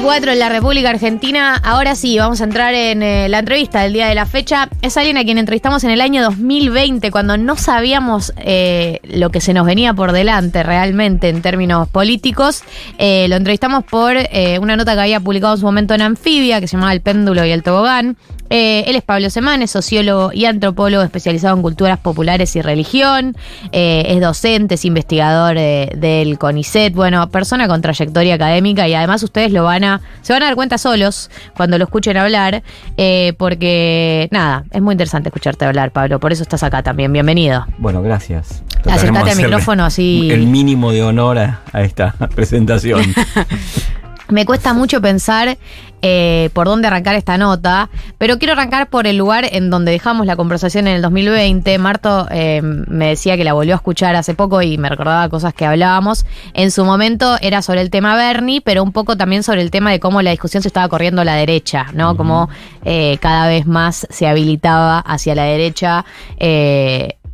24 en la República Argentina. Ahora sí, vamos a entrar en eh, la entrevista del día de la fecha. Es alguien a quien entrevistamos en el año 2020, cuando no sabíamos eh, lo que se nos venía por delante realmente en términos políticos. Eh, lo entrevistamos por una nota que había publicado en su momento en Anfibia, que se llamaba El péndulo y el tobogán. él es Pablo Semanes, sociólogo y antropólogo especializado en culturas populares y religión. es docente, es investigador del CONICET. Bueno, persona con trayectoria académica y además ustedes lo van a, se van a dar cuenta solos cuando lo escuchen hablar, eh, porque nada, es muy interesante escucharte hablar, Pablo, por eso estás acá también, bienvenido. Bueno, gracias. Acercate al micrófono así. El mínimo de honor a esta presentación. Me cuesta mucho pensar eh, por dónde arrancar esta nota, pero quiero arrancar por el lugar en donde dejamos la conversación en el 2020. Marto eh, me decía que la volvió a escuchar hace poco y me recordaba cosas que hablábamos. En su momento era sobre el tema Bernie, pero un poco también sobre el tema de cómo la discusión se estaba corriendo a la derecha, ¿no? Como eh, cada vez más se habilitaba hacia la derecha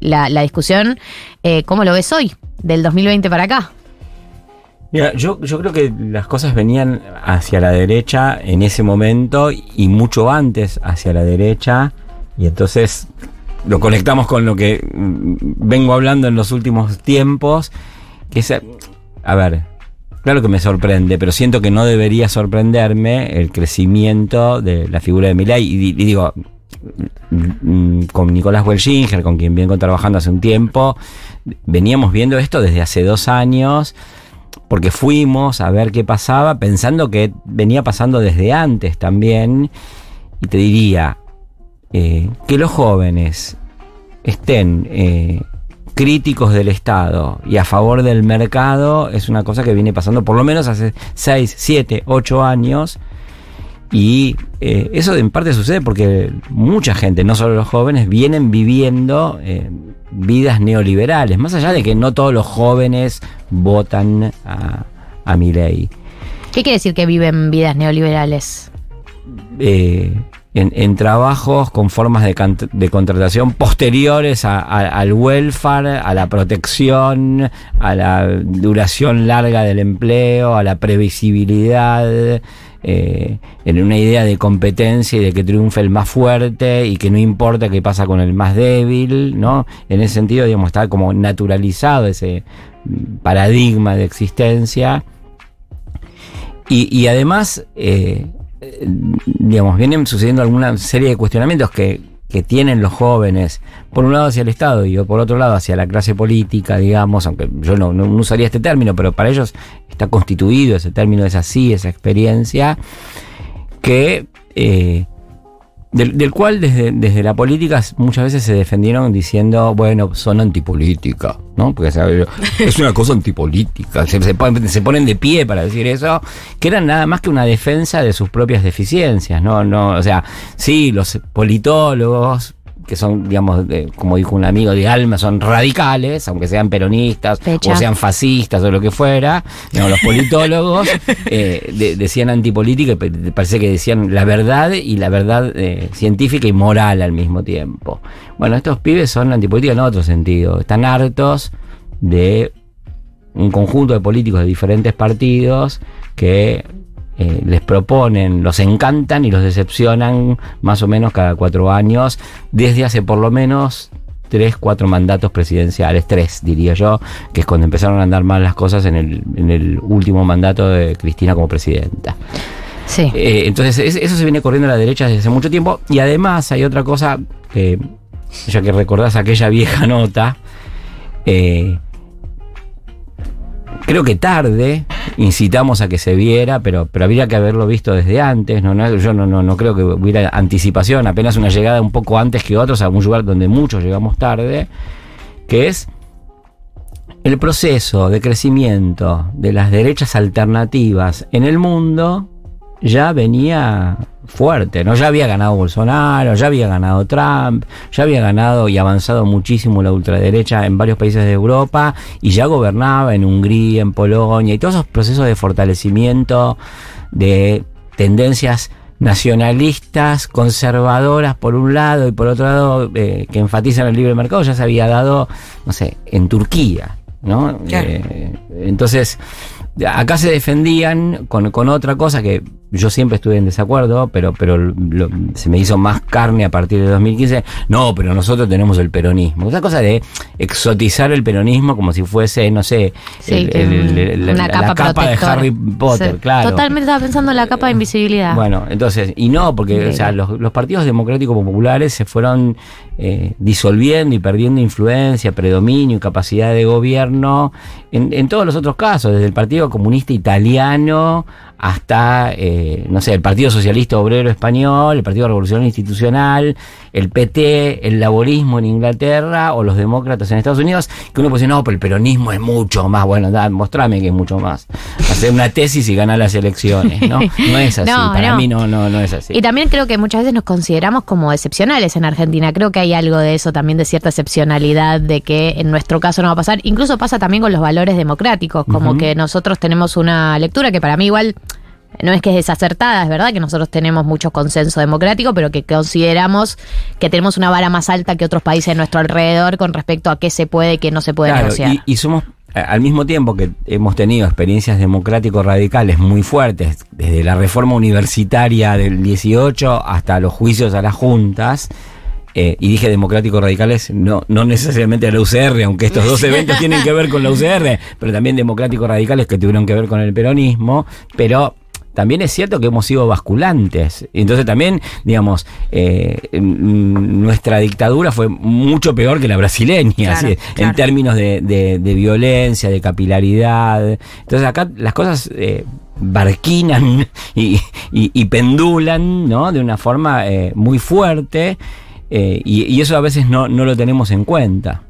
la, la, discusión. ¿Cómo lo ves hoy, del 2020 para acá? Mira, yo, yo creo que las cosas venían hacia la derecha en ese momento y mucho antes hacia la derecha. Y entonces lo conectamos con lo que vengo hablando en los últimos tiempos. Que es, a ver, claro que me sorprende, pero siento que no debería sorprenderme el crecimiento de la figura de Milay. Y, digo, con Nicolás Welchinger, con quien vengo trabajando hace un tiempo, veníamos viendo esto desde hace dos años porque fuimos a ver qué pasaba, pensando que venía pasando desde antes también. Y te diría eh, que los jóvenes estén eh, críticos del Estado y a favor del mercado es una cosa que viene pasando por lo menos hace 6, 7, 8 años. Y eh, eso en parte sucede porque mucha gente, no solo los jóvenes, vienen viviendo vidas neoliberales, más allá de que no todos los jóvenes votan a, a mi ley. ¿Qué quiere decir que viven vidas neoliberales? Eh, en, trabajos con formas de, contratación posteriores al welfare, a la protección, a la duración larga del empleo, a la previsibilidad, eh, en una idea de competencia y de que triunfe el más fuerte y que no importa qué pasa con el más débil, ¿no? En ese sentido, digamos, está como naturalizado ese paradigma de existencia. Y, además, eh, digamos, vienen sucediendo alguna serie de cuestionamientos que, que tienen los jóvenes, por un lado hacia el Estado y por otro lado hacia la clase política, digamos, aunque yo no, usaría este término, pero para ellos está constituido ese término, es así, esa experiencia, que eh, del, cual desde, desde, la política muchas veces se defendieron diciendo, bueno, son antipolítica, ¿no? Porque es una cosa antipolítica, se, se, ponen de pie para decir eso, que eran nada más que una defensa de sus propias deficiencias, ¿no? no o sea, sí, los politólogos que son, digamos, como dijo un amigo de Alma, son radicales, aunque sean peronistas o sean fascistas o lo que fuera. los politólogos eh, decían antipolítica y parece que decían la verdad y la verdad eh, científica y moral al mismo tiempo. Bueno, estos pibes son antipolítica en otro sentido. Están hartos de un conjunto de políticos de diferentes partidos que eh, les proponen, los encantan y los decepcionan más o menos cada cuatro años, desde hace por lo menos tres, cuatro mandatos presidenciales, tres diría yo, que es cuando empezaron a andar mal las cosas en el, en el último mandato de Cristina como presidenta. Sí. Eh, entonces eso se viene corriendo a la derecha desde hace mucho tiempo y además hay otra cosa que, ya que recordás aquella vieja nota, eh, creo que tarde incitamos a que se viera, pero, pero habría que haberlo visto desde antes. ¿no? yo no, no, no creo que hubiera anticipación, apenas una llegada un poco antes que otros a un lugar donde muchos llegamos tarde, que es el proceso de crecimiento de las derechas alternativas en el mundo ya venía fuerte, ¿no? Ya había ganado Bolsonaro, ya había ganado Trump, ya había ganado y avanzado muchísimo la ultraderecha en varios países de Europa y ya gobernaba en Hungría, en Polonia y todos esos procesos de fortalecimiento de tendencias nacionalistas, conservadoras por un lado y por otro lado eh, que enfatizan el libre mercado ya se había dado, no sé, en Turquía, ¿no? Eh, entonces, acá se defendían con, con otra cosa que yo siempre estuve en desacuerdo, pero, pero lo- se me hizo más carne a partir de 2015. No, pero nosotros tenemos el peronismo. Esa cosa de exotizar el peronismo como si fuese, no sé, Sí, el- que el- el- la, una la capa, capa de. Harry Potter, Sí, claro. Totalmente estaba pensando en la capa de invisibilidad. Bueno, entonces, y no, porque o sea, los, los partidos democráticos populares se fueron eh, disolviendo y perdiendo influencia, predominio y capacidad de gobierno en, en todos los otros casos, desde el Partido Comunista Italiano hasta, eh, no sé, el Partido Socialista Obrero Español, el Partido Revolucionario Institucional, el PT, el laborismo en Inglaterra o los demócratas en Estados Unidos, que uno puede decir, no, pero el peronismo es mucho más. Bueno, da, mostrame que es mucho más. Hacer una tesis y ganar las elecciones, ¿no? No es así. No, Para no. mí no, no, no es así. Y también creo que muchas veces nos consideramos como excepcionales en Argentina. Creo que hay algo de eso también, de cierta excepcionalidad, de que en nuestro caso no va a pasar. Incluso pasa también con los valores democráticos, como que nosotros tenemos una lectura que para mí igual no es que es desacertada, es verdad que nosotros tenemos mucho consenso democrático, pero que consideramos que tenemos una vara más alta que otros países de nuestro alrededor con respecto a qué se puede y qué no se puede Claro, negociar. y, y somos, al mismo tiempo que hemos tenido experiencias democrático-radicales muy fuertes, desde la reforma universitaria del 18 hasta los juicios a las juntas, eh, y dije democrático-radicales, no, no necesariamente a la UCR, aunque estos dos eventos tienen que ver con la UCR, pero también democrático-radicales que tuvieron que ver con el peronismo, pero también es cierto que hemos sido basculantes. Entonces también, digamos, eh, mm, nuestra dictadura fue mucho peor que la brasileña, Claro, así, en términos de, de- de violencia, de capilaridad. Entonces acá las cosas eh, barquinan y, y- y pendulan, ¿no? De una forma eh, muy fuerte. eh, y, y eso a veces no, no lo tenemos en cuenta.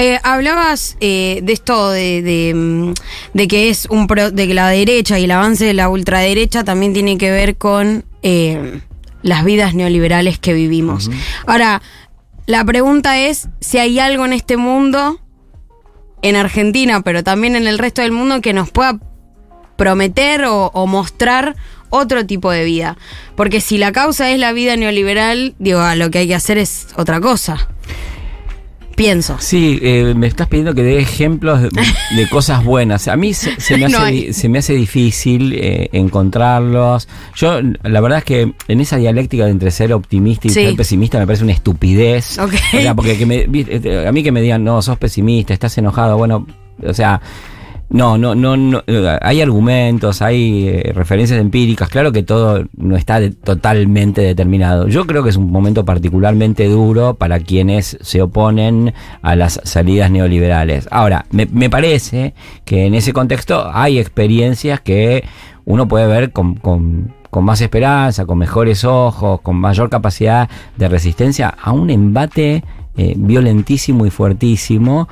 Eh, hablabas eh, de esto de, de, mm, de que es un pro- de que la derecha y el avance de la ultraderecha también tiene que ver con eh, las vidas neoliberales que vivimos. Ahora, la pregunta es si hay algo en este mundo, en Argentina, pero también en el resto del mundo, que nos pueda prometer o, o mostrar otro tipo de vida. Porque si la causa es la vida neoliberal, digo, ah, lo que hay que hacer es otra cosa. Pienso. Sí, eh, me estás pidiendo que dé ejemplos de, de cosas buenas. A mí se, se me, hace, No se me hace difícil eh, encontrarlos. Yo, la verdad es que en esa dialéctica de entre ser optimista y Sí. ser pesimista me parece una estupidez. O sea, porque que me- a mí que me digan, no, sos pesimista, estás enojado, bueno, o sea... No, no, no, no, hay argumentos, hay eh, referencias empíricas, claro que todo no está totalmente determinado. Yo creo que es un momento particularmente duro para quienes se oponen a las salidas neoliberales. Ahora, me, me parece que en ese contexto hay experiencias que uno puede ver con, con- con más esperanza, con mejores ojos, con mayor capacidad de resistencia a un embate eh, violentísimo y fuertísimo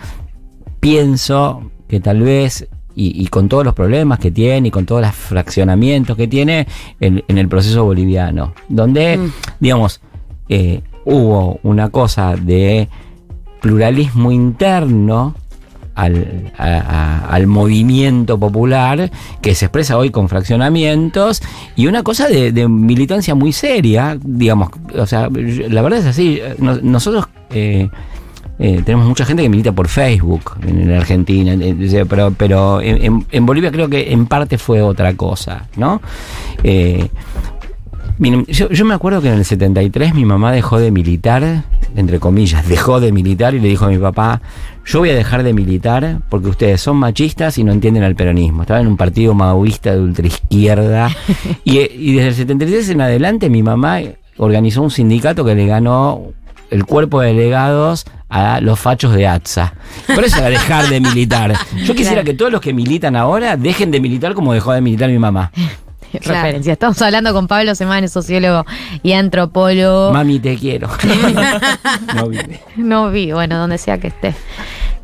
pienso que tal vez, y, y con todos los problemas que tiene y con todos los fraccionamientos que tiene, en, en el proceso boliviano, donde, Mm. digamos, eh, hubo una cosa de pluralismo interno. Al, a- a- al movimiento popular que se expresa hoy con fraccionamientos y una cosa de, de militancia muy seria, digamos, o sea, la verdad es así, nos- nosotros eh, eh, tenemos mucha gente que milita por Facebook en, en Argentina, pero, pero en, Bolivia creo que en parte fue otra cosa, ¿no? Eh, yo, yo me acuerdo que en el 73 mi mamá dejó de militar, entre comillas, dejó de militar y le dijo a mi papá, yo voy a dejar de militar porque ustedes son machistas y no entienden al peronismo. Estaba en un partido maoísta de ultraizquierda y, y desde el 73 en adelante mi mamá organizó un sindicato que le ganó el cuerpo de delegados a los fachos de ATSA. Por eso era dejar de militar. Yo quisiera Claro. que todos los que militan ahora dejen de militar como dejó de militar mi mamá. Claro. Referencia. Estamos hablando con Pablo Semanes, sociólogo y antropólogo. Mami, te quiero. No, vine. No vi, bueno, donde sea que esté.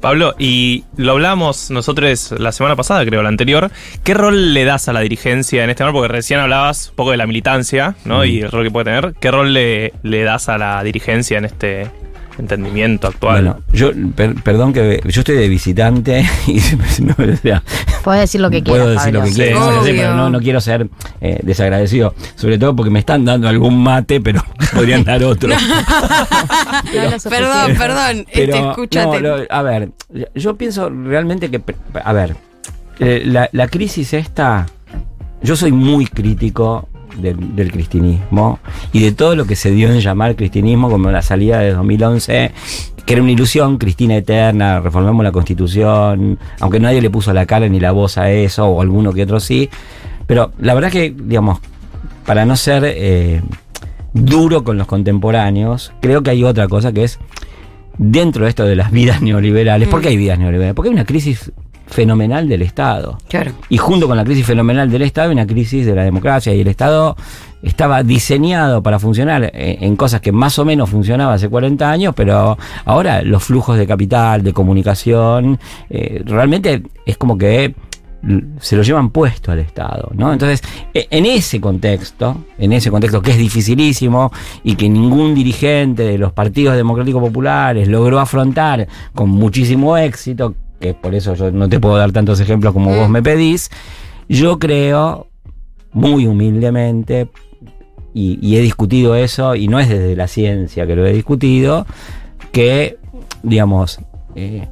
Pablo, y lo hablamos nosotros la semana pasada, creo, la anterior. ¿Qué rol le das a la dirigencia en este momento? Porque recién hablabas un poco de la militancia, ¿no? Y el rol que puede tener. ¿Qué rol le, le das a la dirigencia en este entendimiento actual? Bueno, yo, per- perdón que yo estoy de visitante y me- o sea, Puedes decir lo que quieras. puedo decir lo que quiera, Sí. no sé, pero no, no quiero ser eh, desagradecido, sobre todo porque me están dando algún mate, pero podrían dar otro. No. Perdón, perdón, Pero, este, escúchate. no, lo- a ver, yo pienso realmente que, a ver, eh, la, la crisis esta yo soy muy crítico del, del cristianismo y de todo lo que se dio en llamar cristianismo como la salida de 2011 que era una ilusión, Cristina Eterna, reformamos la constitución, aunque nadie le puso la cara ni la voz a eso, o alguno que otro sí. Pero la verdad que, digamos, para no ser eh, duro con los contemporáneos, creo que hay otra cosa que es, dentro de esto de las vidas neoliberales, ¿por qué hay vidas neoliberales? Porque hay una crisis fenomenal del Estado. Claro. Y junto con la crisis fenomenal del Estado una crisis de la democracia y el Estado estaba diseñado para funcionar eh, en cosas que más o menos funcionaba hace 40 años, pero ahora los flujos de capital, de comunicación, eh, realmente es como que se lo llevan puesto al Estado, ¿no? Entonces, e- en ese contexto, en ese contexto que es dificilísimo y que ningún dirigente de los partidos democráticos populares logró afrontar con muchísimo éxito, que por eso yo no te puedo dar tantos ejemplos como vos me pedís, yo creo, muy humildemente, y, y he discutido eso, y no es desde la ciencia que lo he discutido, que, digamos, eh,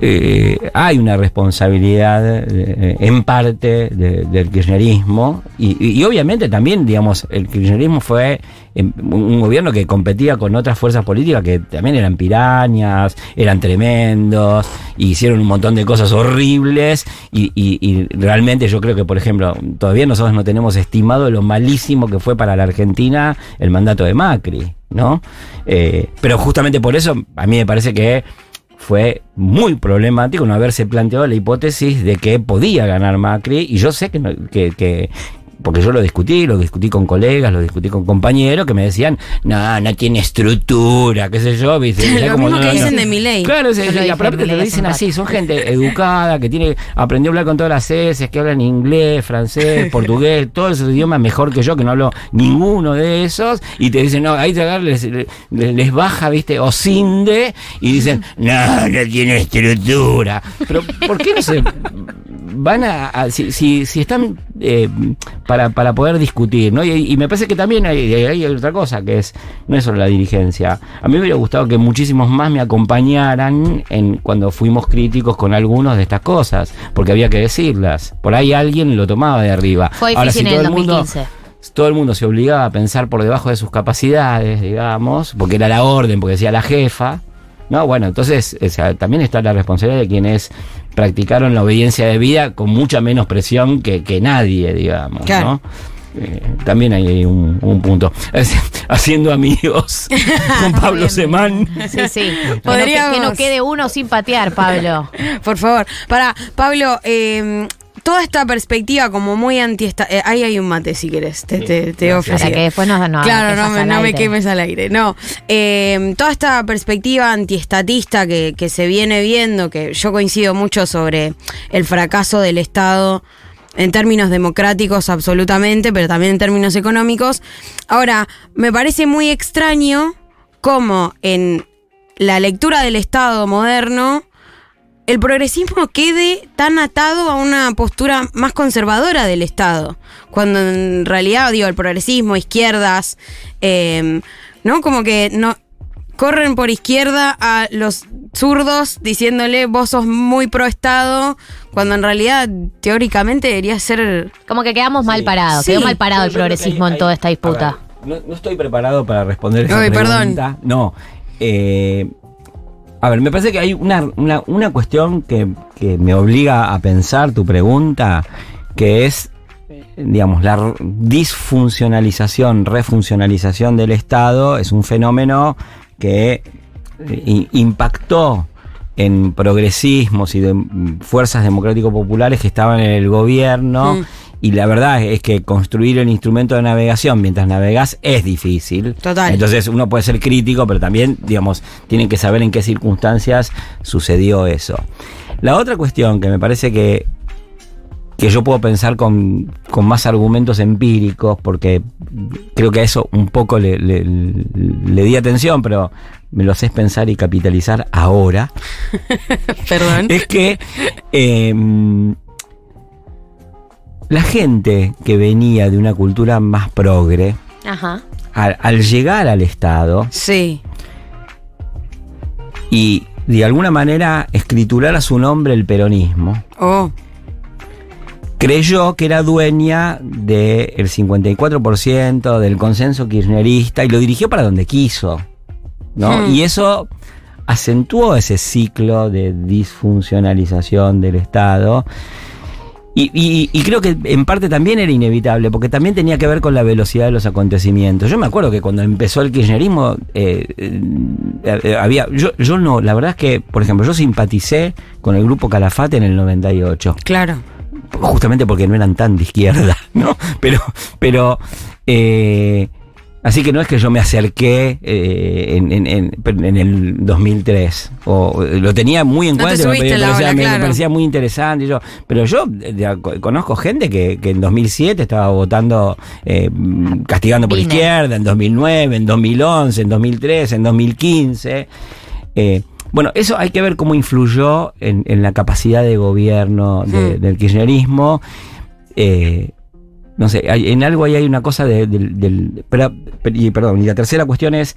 eh, hay una responsabilidad eh, en parte de- del kirchnerismo y, obviamente también, digamos, el kirchnerismo fue em, un gobierno que competía con otras fuerzas políticas que también eran pirañas, eran tremendos, hicieron un montón de cosas horribles y realmente yo creo que, por ejemplo, todavía nosotros no tenemos estimado lo malísimo que fue para la Argentina el mandato de Macri, ¿no? Eh, pero justamente por eso a mí me parece que fue muy problemático no haberse planteado la hipótesis de que podía ganar Macri y yo sé que, que, que- porque yo lo discutí, lo discutí con colegas, lo discutí con compañeros que me decían, no, no tiene estructura, qué sé yo, ¿viste? Lo como, mismo no, que no, dicen no. de Milei. Claro, Yo se, lo y aparte te lo dicen así, son gente educada, que tiene aprendió a hablar con todas las S, que hablan inglés, francés, portugués, todos esos idiomas mejor que yo, que no hablo ninguno de esos, y te dicen, no, ahí te les, les, les baja, viste, o cinde, y dicen, no, no tiene estructura. Pero, ¿por qué no se van a, a- si, si, si están eh, para, para poder discutir, ¿no? Y, y me parece que también hay, hay otra cosa, que es, no es solo la dirigencia. A mí me hubiera gustado que muchísimos más me acompañaran en cuando fuimos críticos con algunos de estas cosas, porque había que decirlas. Por ahí alguien lo tomaba de arriba. Fue Ahora, si en todo el mundo 2015. todo el mundo se obligaba a pensar por debajo de sus capacidades, digamos, porque era la orden, porque decía la jefa. No, bueno, entonces o sea, también está la responsabilidad de quienes practicaron la obediencia de vida con mucha menos presión que, que nadie, digamos. Claro. ¿no? Eh, también hay un, un punto. Haciendo amigos con Pablo Semán. Sí, sí. Que no, que- Podríamos- que no quede uno sin patear, Pablo. Por favor. Para, Pablo, eh, toda esta perspectiva como muy anti ahí hay un mate si querés, te, te, te. Para que después no, no Claro, no, me, no me quemes al aire. No. Eh, toda esta perspectiva antiestatista que, que se viene viendo, que yo coincido mucho sobre el fracaso del Estado en términos democráticos, absolutamente, pero también en términos económicos. Ahora, me parece muy extraño cómo en la lectura del Estado moderno el progresismo quede tan atado a una postura más conservadora del Estado, cuando en realidad, digo, el progresismo, izquierdas, eh, ¿no? Como que no corren por izquierda a los zurdos diciéndole vos sos muy pro Estado, cuando en realidad teóricamente debería ser... Como que quedamos mal parados. Sí. Quedó mal parado el progresismo hay- en toda esta disputa. ver, no, no estoy preparado para responder esa Ay, perdón. pregunta. No. eh, a ver, me parece que hay una, una, una cuestión que, que me obliga a pensar tu pregunta, que es, digamos, la disfuncionalización, refuncionalización del Estado es un fenómeno que eh, impactó en progresismos y de mm, fuerzas democrático-populares que estaban en el gobierno. Mm. Y la verdad es que construir el instrumento de navegación mientras navegás es difícil. Total. Entonces uno puede ser crítico, pero también, digamos, tienen que saber en qué circunstancias sucedió eso. La otra cuestión que me parece que, que yo puedo pensar con, con más argumentos empíricos, porque creo que a eso un poco le, le- le di atención, pero me lo sé pensar y capitalizar ahora Perdón. es que eh, la gente que venía de una cultura más progre, Ajá. al, al llegar al Estado Sí. y de alguna manera escriturar a su nombre el peronismo, Oh, creyó que era dueña del 54% del consenso kirchnerista y lo dirigió para donde quiso. ¿no? Hmm. Y eso acentuó ese ciclo de disfuncionalización del Estado. Y, y- y creo que en parte también era inevitable, porque también tenía que ver con la velocidad de los acontecimientos. Yo me acuerdo que cuando empezó el kirchnerismo, eh, eh, eh, había. Yo, yo no, la verdad es que, por ejemplo, yo simpaticé con el grupo Calafate en el 98 Claro. justamente porque no eran tan de izquierda, ¿no? Pero, pero, eh, así que no es que yo me acerqué eh, en, en- en- en el 2003, o eh, lo tenía muy en No cuenta, me, parecía, me claro. parecía muy interesante, y yo, pero yo conozco gente que, que en 2007 estaba votando, eh, castigando por Vine. izquierda, en 2009, en 2011, en 2013, en 2015. Eh, bueno, eso hay que ver cómo influyó en, en la capacidad de gobierno de- Hmm. del kirchnerismo. Eh, no sé, hay- en algo ahí hay una cosa de- del... pero- y, perdón, y la tercera cuestión es...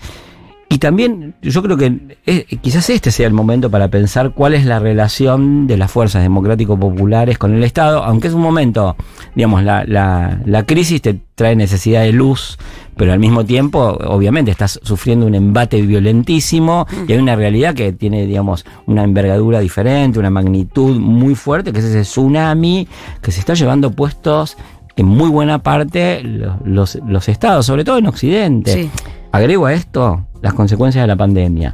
Y también yo creo que quizás este sea el momento para pensar cuál es la relación de las fuerzas democrático-populares con el Estado, aunque es un momento, digamos, la, la, la crisis te trae necesidad de luz, pero al mismo tiempo, obviamente, estás sufriendo un embate violentísimo y hay una realidad que tiene, digamos, una envergadura diferente, una magnitud muy fuerte, que es ese tsunami que se está llevando puestos en muy buena parte los, los, estados, sobre todo en Occidente. Sí. Agrego a esto las consecuencias de la pandemia,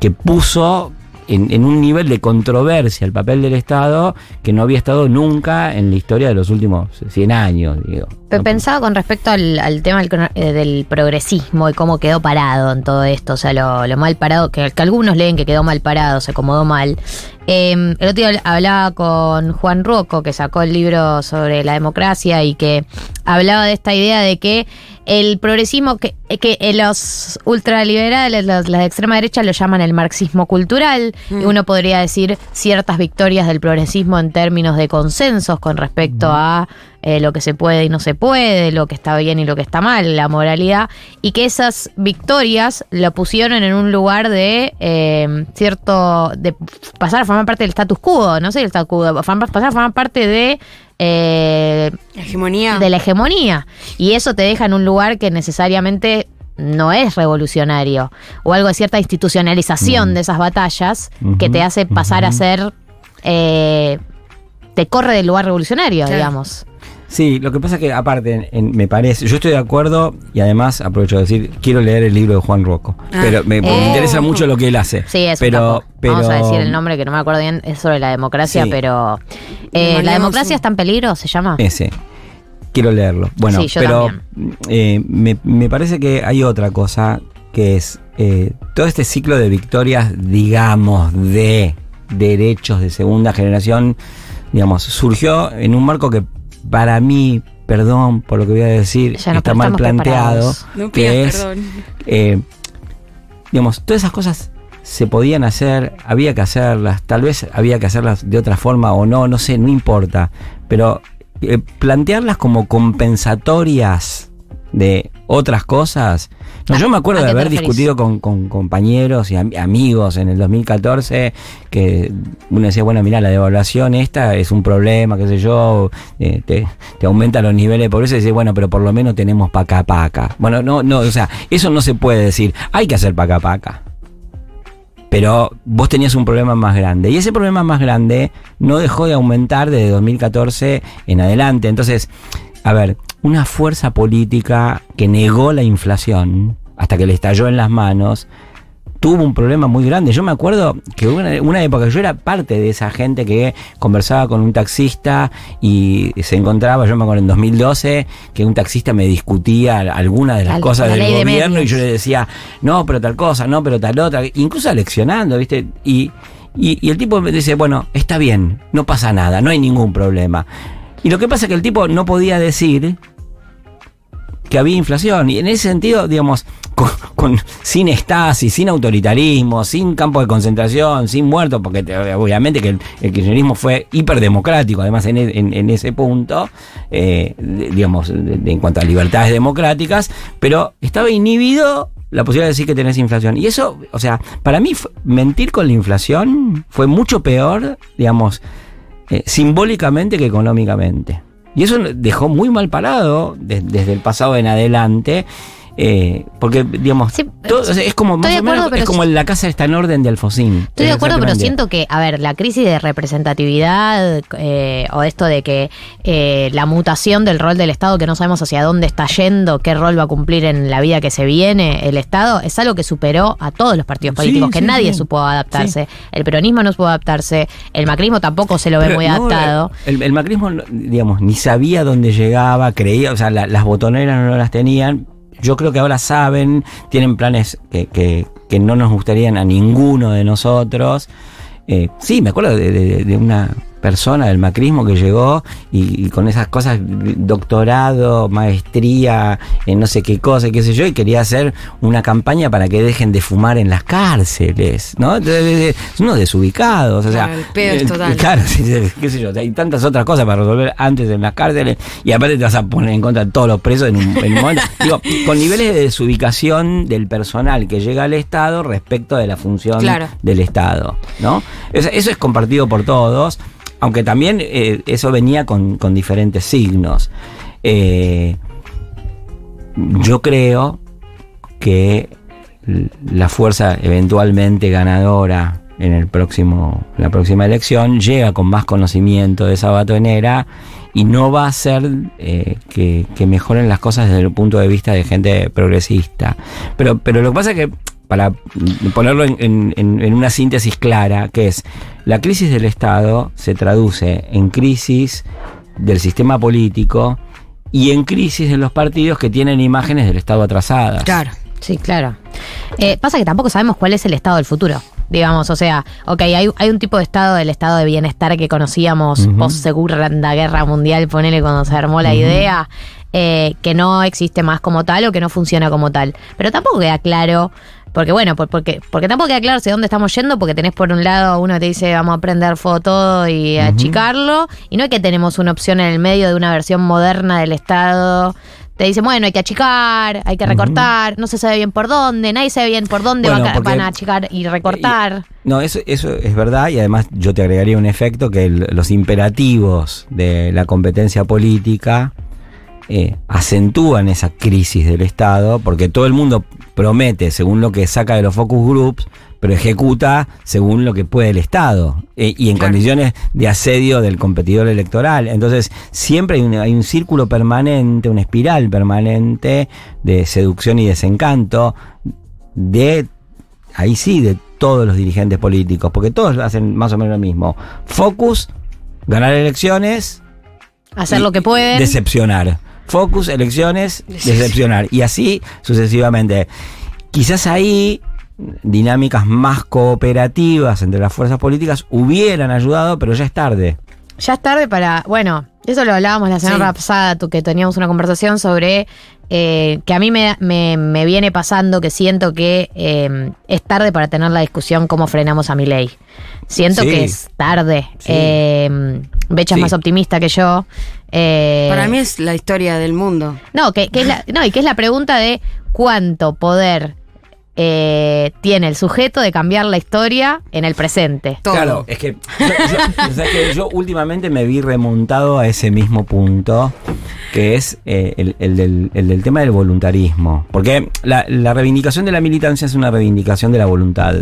que puso en, en un nivel de controversia el papel del Estado que no había estado nunca en la historia de los últimos 100 años, digo. Pensaba con respecto al, al tema del, eh, del progresismo y cómo quedó parado en todo esto, o sea, lo, lo mal parado, que, que algunos leen que quedó mal parado, se acomodó mal. Eh, el otro día hablaba con Juan Rocco, que sacó el libro sobre la democracia y que hablaba de esta idea de que el progresismo, que, que eh, los ultraliberales, los, la de extrema derecha lo llaman el marxismo cultural, y uno podría decir ciertas victorias del progresismo en términos de consensos con respecto a eh, lo que se puede y no se puede, lo que está bien y lo que está mal, la moralidad, y que esas victorias lo pusieron en un lugar de eh, cierto, de pasar a formar parte del status quo, no sé el status quo, formar- pasar a formar parte de... eh, Hegemonía. de la hegemonía. Y eso te deja en un lugar que necesariamente no es revolucionario. O algo de cierta institucionalización de esas batallas que te hace pasar a ser. eh, te corre del lugar revolucionario, Claro. digamos. Sí, lo que pasa es que aparte, en- en- me parece, yo estoy de acuerdo y además aprovecho de decir, quiero leer el libro de Juan Rocco, Ah. pero me, me Oh. interesa mucho lo que él hace. Sí, es pero, un pero, Vamos a decir el nombre que no me acuerdo bien, es sobre la democracia, Sí. pero. Eh, ¿La democracia un- está en peligro? ¿Se llama? Ese. Quiero leerlo. Bueno, Sí, yo pero también. eh, me, me parece que hay otra cosa que es eh, todo este ciclo de victorias, digamos, de derechos de segunda generación, digamos, surgió en un marco que para mí, perdón por lo que voy a decir, no, está mal planteado. No que pidas es, perdón. eh, digamos, todas esas cosas se podían hacer, había que hacerlas, tal vez había que hacerlas de otra forma o no, no sé, no importa, pero eh, plantearlas como compensatorias de otras cosas. No, ¿A- yo me acuerdo a de haber discutido con, con compañeros y am- amigos en el 2014 que uno decía, bueno, mira, la devaluación esta es un problema, qué sé yo, eh, te, te aumenta los niveles de pobreza y dice, bueno, pero por lo menos tenemos paca paca. Bueno, no, no, o sea, eso no se puede decir, hay que hacer paca paca. Pero vos tenías un problema más grande. Y ese problema más grande no dejó de aumentar desde 2014 en adelante. Entonces, a ver, una fuerza política que negó la inflación hasta que le estalló en las manos, tuvo un problema muy grande. Yo me acuerdo que una, una época, yo era parte de esa gente que conversaba con un taxista y se encontraba, yo me acuerdo en 2012, que un taxista me discutía alguna de las La- cosas la del de gobierno y yo le decía, no, pero tal cosa, no, pero tal otra, incluso aleccionando, ¿viste? Y, y, y el tipo me dice, bueno, está bien, no pasa nada, no hay ningún problema. Y lo que pasa es que el tipo no podía decir que había inflación. Y en ese sentido, digamos, con, sin estasis, sin autoritarismo, sin campo de concentración, sin muertos, porque te- obviamente que el, el kirchnerismo fue hiperdemocrático, además en, e- ese punto, eh, digamos, en cuanto a libertades democráticas, pero estaba inhibido la posibilidad de decir que tenés inflación. Y eso, o sea, para mí mentir con la inflación fue mucho peor, digamos, eh, simbólicamente que económicamente. Y eso dejó muy mal parado de- desde el pasado en adelante. Eh, porque, digamos, Sí, todo- o sea, es como, más o menos, acuerdo, es como la casa está en orden de Alfonsín. Estoy de acuerdo, pero siento que, a ver, la crisis de representatividad eh, o esto de que eh, la mutación del rol del Estado, que no sabemos hacia dónde está yendo, qué rol va a cumplir en la vida que se viene el Estado, es algo que superó a todos los partidos Sí, políticos, que sí, nadie supo adaptarse. El peronismo no supo adaptarse, el macrismo tampoco se lo ve muy no, adaptado. El, el macrismo, digamos, ni sabía dónde llegaba, creía, o sea, la- las botoneras no las tenían. Yo creo que ahora saben, tienen planes que, que- que no nos gustarían a ninguno de nosotros. Eh, sí, me acuerdo de, de- de una persona del macrismo que llegó y, y con esas cosas, doctorado, maestría, en no sé qué cosa, qué sé yo, y quería hacer una campaña para que dejen de fumar en las cárceles, ¿no? De- unos desubicados, o sea, Claro, el pedo es eh, total. Claro, qué sé yo, hay tantas otras cosas para resolver antes en las cárceles y aparte te vas a poner en contra de todos los presos en un, en un momento. Digo, con niveles de desubicación del personal que llega al Estado respecto de la función Claro. del Estado, ¿no? Eso es compartido por todos, aunque también eh, eso venía con, con diferentes signos. Eh, yo creo que la fuerza eventualmente ganadora en el próximo la próxima elección llega con más conocimiento de esa batonera y no va a ser eh, que, que mejoren las cosas desde el punto de vista de gente progresista pero pero lo que pasa es que para ponerlo en, en- en- en una síntesis clara que es la crisis del Estado se traduce en crisis del sistema político y en crisis de los partidos que tienen imágenes del Estado atrasadas. Claro. Sí, claro. Eh, pasa que tampoco sabemos cuál es el estado del futuro. Digamos, o sea, ok, hay, hay un tipo de estado del estado de bienestar que conocíamos Ujú. post Segunda Guerra Mundial, ponele cuando se armó la idea, eh, que no existe más como tal o que no funciona como tal. Pero tampoco queda claro, porque bueno, por- porque, porque tampoco queda claro hacia dónde estamos yendo, porque tenés por un lado uno que te dice vamos a prender fuego todo y achicarlo, y no es que tenemos una opción en el medio de una versión moderna del estado. Te dice, bueno, hay que achicar, hay que recortar, no se sabe bien por dónde, nadie sabe bien por dónde Bueno, va a- porque- van a achicar y recortar. No, eso, eso es verdad y además yo te agregaría un efecto que el- los imperativos de la competencia política eh, acentúan esa crisis del Estado porque todo el mundo promete según lo que saca de los focus groups, pero ejecuta según lo que puede el Estado eh, y en Claro. condiciones de asedio del competidor electoral. Entonces siempre hay un, hay un círculo permanente, una espiral permanente de seducción y desencanto de ahí sí, de todos los dirigentes políticos, porque todos hacen más o menos lo mismo. Focus, ganar elecciones, Hacer lo que pueden. Decepcionar. Focus, elecciones, decepcionar. Y así sucesivamente. Quizás ahí dinámicas más cooperativas entre las fuerzas políticas hubieran ayudado, pero ya es tarde. Ya es tarde para. Bueno, eso lo hablábamos la semana Sí. pasada, tú, que teníamos una conversación sobre eh, que a mí me, me- me viene pasando que siento que eh, es tarde para tener la discusión cómo frenamos a mi ley. Siento Sí. que es tarde. Sí. Eh, Becha es más optimista que yo. Eh, Para mí es la historia del mundo. No, que, que es la, no, y que es la pregunta de cuánto poder eh, tiene el sujeto de cambiar la historia en el presente. Todo. Claro, es que yo, yo- o sea, que yo últimamente me vi remontado a ese mismo punto, que es eh, el, el del, el del tema del voluntarismo. Porque la, la reivindicación de la militancia es una reivindicación de la voluntad.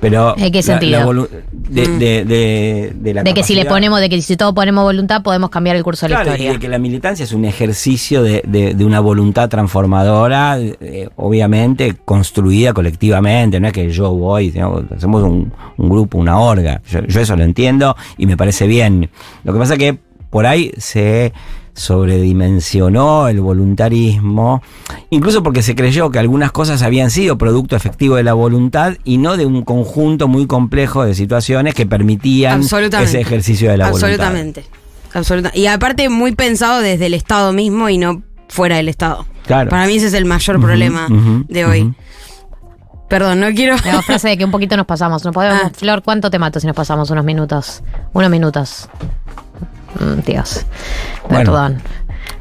Pero ¿En qué la- sentido? la de, Mm. de- de- de la De que si le ponemos, de que si todos ponemos voluntad, podemos cambiar el curso de la Claro, y historia. de que la militancia es un ejercicio de, una voluntad transformadora, eh, obviamente construida colectivamente, no es que yo voy, sino hacemos un, un grupo, una orga. Yo, yo eso lo entiendo y me parece bien. Lo que pasa es que por ahí se sobredimensionó el voluntarismo, incluso porque se creyó que algunas cosas habían sido producto efectivo de la voluntad y no de un conjunto muy complejo de situaciones que permitían Absolutamente. ese ejercicio de la voluntad. Absolutamente. Absoluta. Y aparte muy pensado desde el Estado mismo y no fuera del Estado. Claro. Para mí ese es el mayor problema de hoy. Perdón, no quiero... La frase de que un poquito nos pasamos. ¿No podemos, Ah. Flor, ¿cuánto te mato si nos pasamos unos minutos? Unos minutos. Mm, Dios. Bueno, Perdón.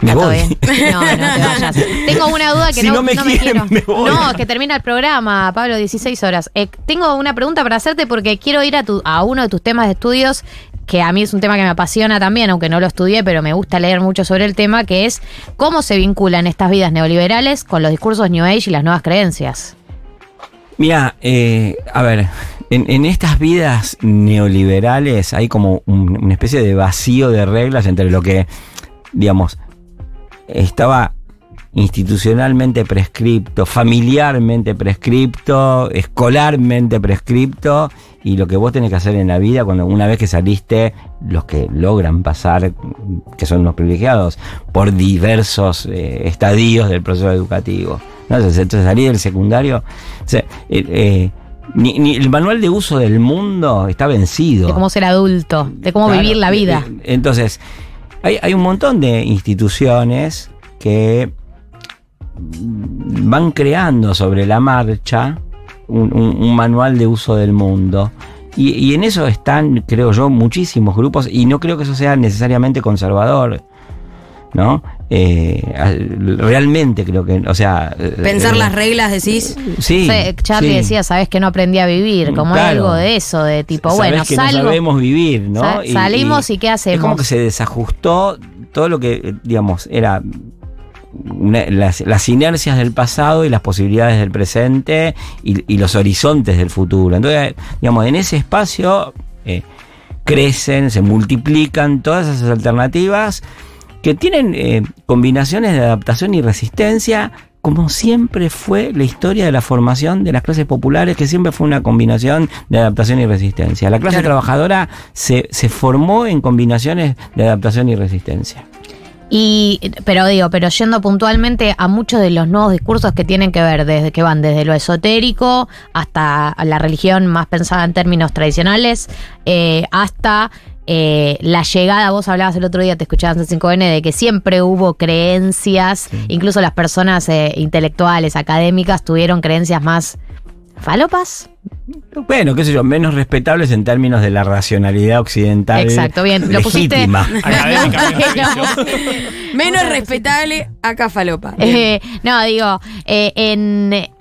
me voy. bien. No, no te vayas. Tengo una duda que Si no, no me quieren, quiero. me voy. No, que termina el programa, Pablo, 16 horas. Eh, tengo una pregunta para hacerte porque quiero ir a, tu, a uno de tus temas de estudios que a mí es un tema que me apasiona también, aunque no lo estudié, pero me gusta leer mucho sobre el tema, que es cómo se vinculan estas vidas neoliberales con los discursos New Age y las nuevas creencias. Mira, eh, a ver, en, estas vidas neoliberales hay como un- una especie de vacío de reglas entre lo que, digamos, estaba institucionalmente prescripto, familiarmente prescripto, escolarmente prescripto, y lo que vos tenés que hacer en la vida cuando una vez que saliste, los que logran pasar, que son unos privilegiados, por diversos eh, estadios del proceso educativo. Entonces, entonces salir del secundario, eh, eh, ni, ni el manual de uso del mundo está vencido. De cómo ser adulto, de cómo Claro, vivir la vida. Entonces, hay, hay un montón de instituciones que van creando sobre la marcha un, un- un manual de uso del mundo. Y, y en eso están, creo yo, muchísimos grupos, y no creo que eso sea necesariamente conservador. ¿No? Eh, al- realmente creo que, o sea. eh, Pensar eh, las reglas, decís. Sí. Sí, Charlie sí. decía, sabes que no aprendí a vivir, como Claro. algo de eso, de tipo, Sabés bueno, que salgo. no sabemos vivir, ¿no? Sa- salimos y ¿qué Es como hacemos? que se desajustó todo lo que, digamos, era una- las, las inercias del pasado y las posibilidades del presente y, y los horizontes del futuro. Entonces, digamos, en ese espacio eh, crecen, se multiplican todas esas alternativas que tienen eh, combinaciones de adaptación y resistencia, como siempre fue la historia de la formación de las clases populares, que siempre fue una combinación de adaptación y resistencia. La clase Claro. trabajadora se, se formó en combinaciones de adaptación y resistencia. Y, pero digo, pero yendo puntualmente a muchos de los nuevos discursos que tienen que ver desde que van desde lo esotérico hasta la religión más pensada en términos tradicionales, eh, hasta eh, la llegada, vos hablabas el otro día, te escuchabas en 5N, de que siempre hubo creencias, incluso las personas eh, intelectuales, académicas, tuvieron creencias más falopas. Bueno, qué sé yo, menos respetables en términos de la racionalidad occidental. Exacto, bien, lo pusiste-. Menos respetable acá falopa. Eh, no, digo, eh, en.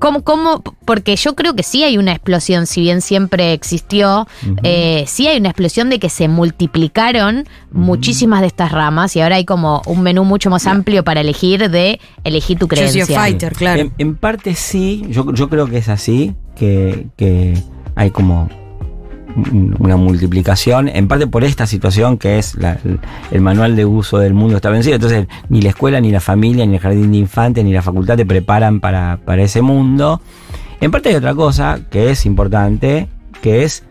¿Cómo, cómo? Porque yo creo que sí hay una explosión, si bien siempre existió, eh, sí hay una explosión de que se multiplicaron muchísimas de estas ramas y ahora hay como un menú mucho más amplio para elegir de elegir tu creencia. fighter, claro. En, en parte sí, yo, yo creo que es así, que, que hay como una multiplicación, en parte por esta situación que es el, manual de uso del mundo está vencido, entonces ni la escuela, ni la familia, ni el jardín de infantes, ni la facultad te preparan para, para ese mundo. En parte hay otra cosa que es importante, que es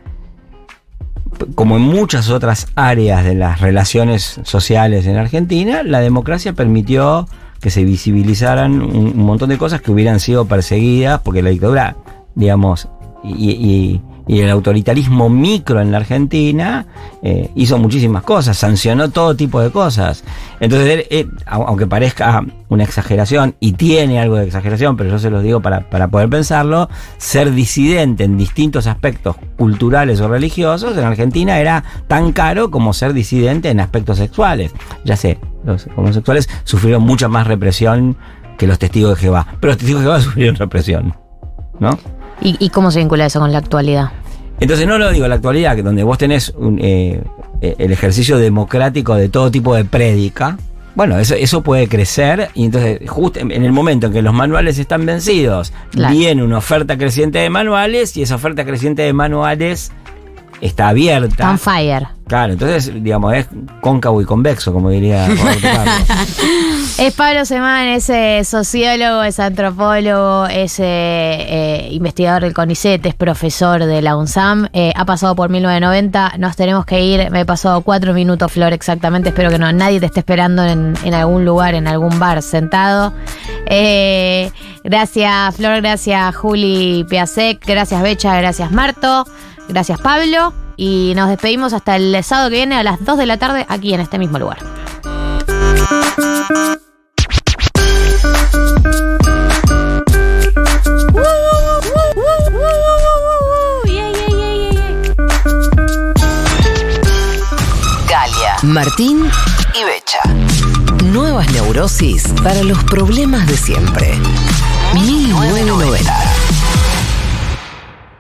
como en muchas otras áreas de las relaciones sociales en Argentina, la democracia permitió que se visibilizaran un, montón de cosas que hubieran sido perseguidas, porque la dictadura, digamos, y- y el autoritarismo micro en la Argentina eh, hizo muchísimas cosas, sancionó todo tipo de cosas. Entonces, aunque parezca una exageración, y tiene algo de exageración, pero yo se los digo para, para poder pensarlo, ser disidente en distintos aspectos culturales o religiosos en Argentina era tan caro como ser disidente en aspectos sexuales. Ya sé, los homosexuales sufrieron mucha más represión que los testigos de Jehová, pero los testigos de Jehová sufrieron represión, ¿no? ¿Y, y cómo se vincula eso con la actualidad? Entonces no lo digo la actualidad, que donde vos tenés un, eh, eh, el ejercicio democrático de todo tipo de prédica, bueno, eso, eso puede crecer y entonces justo en en el momento en que los manuales están vencidos, Claro. viene una oferta creciente de manuales y esa oferta creciente de manuales está abierta. Tan fire. Claro, entonces, digamos, es cóncavo y convexo, como diría. Es Pablo Semán, es eh, sociólogo, es antropólogo, es eh, eh, investigador del CONICET, es profesor de la UNSAM, eh, ha pasado por 1990, nos tenemos que ir, me he pasado cuatro minutos, Flor, exactamente, espero que no nadie te esté esperando en, en algún lugar, en algún bar, sentado. Gracias Flor, gracias Juli Piasek, gracias Becha, gracias Marto, gracias Pablo, y nos despedimos hasta el sábado que viene a las 2 de la tarde aquí en este mismo lugar. Galia, Martín y Becha. Nuevas neurosis para los problemas de siempre. 1990.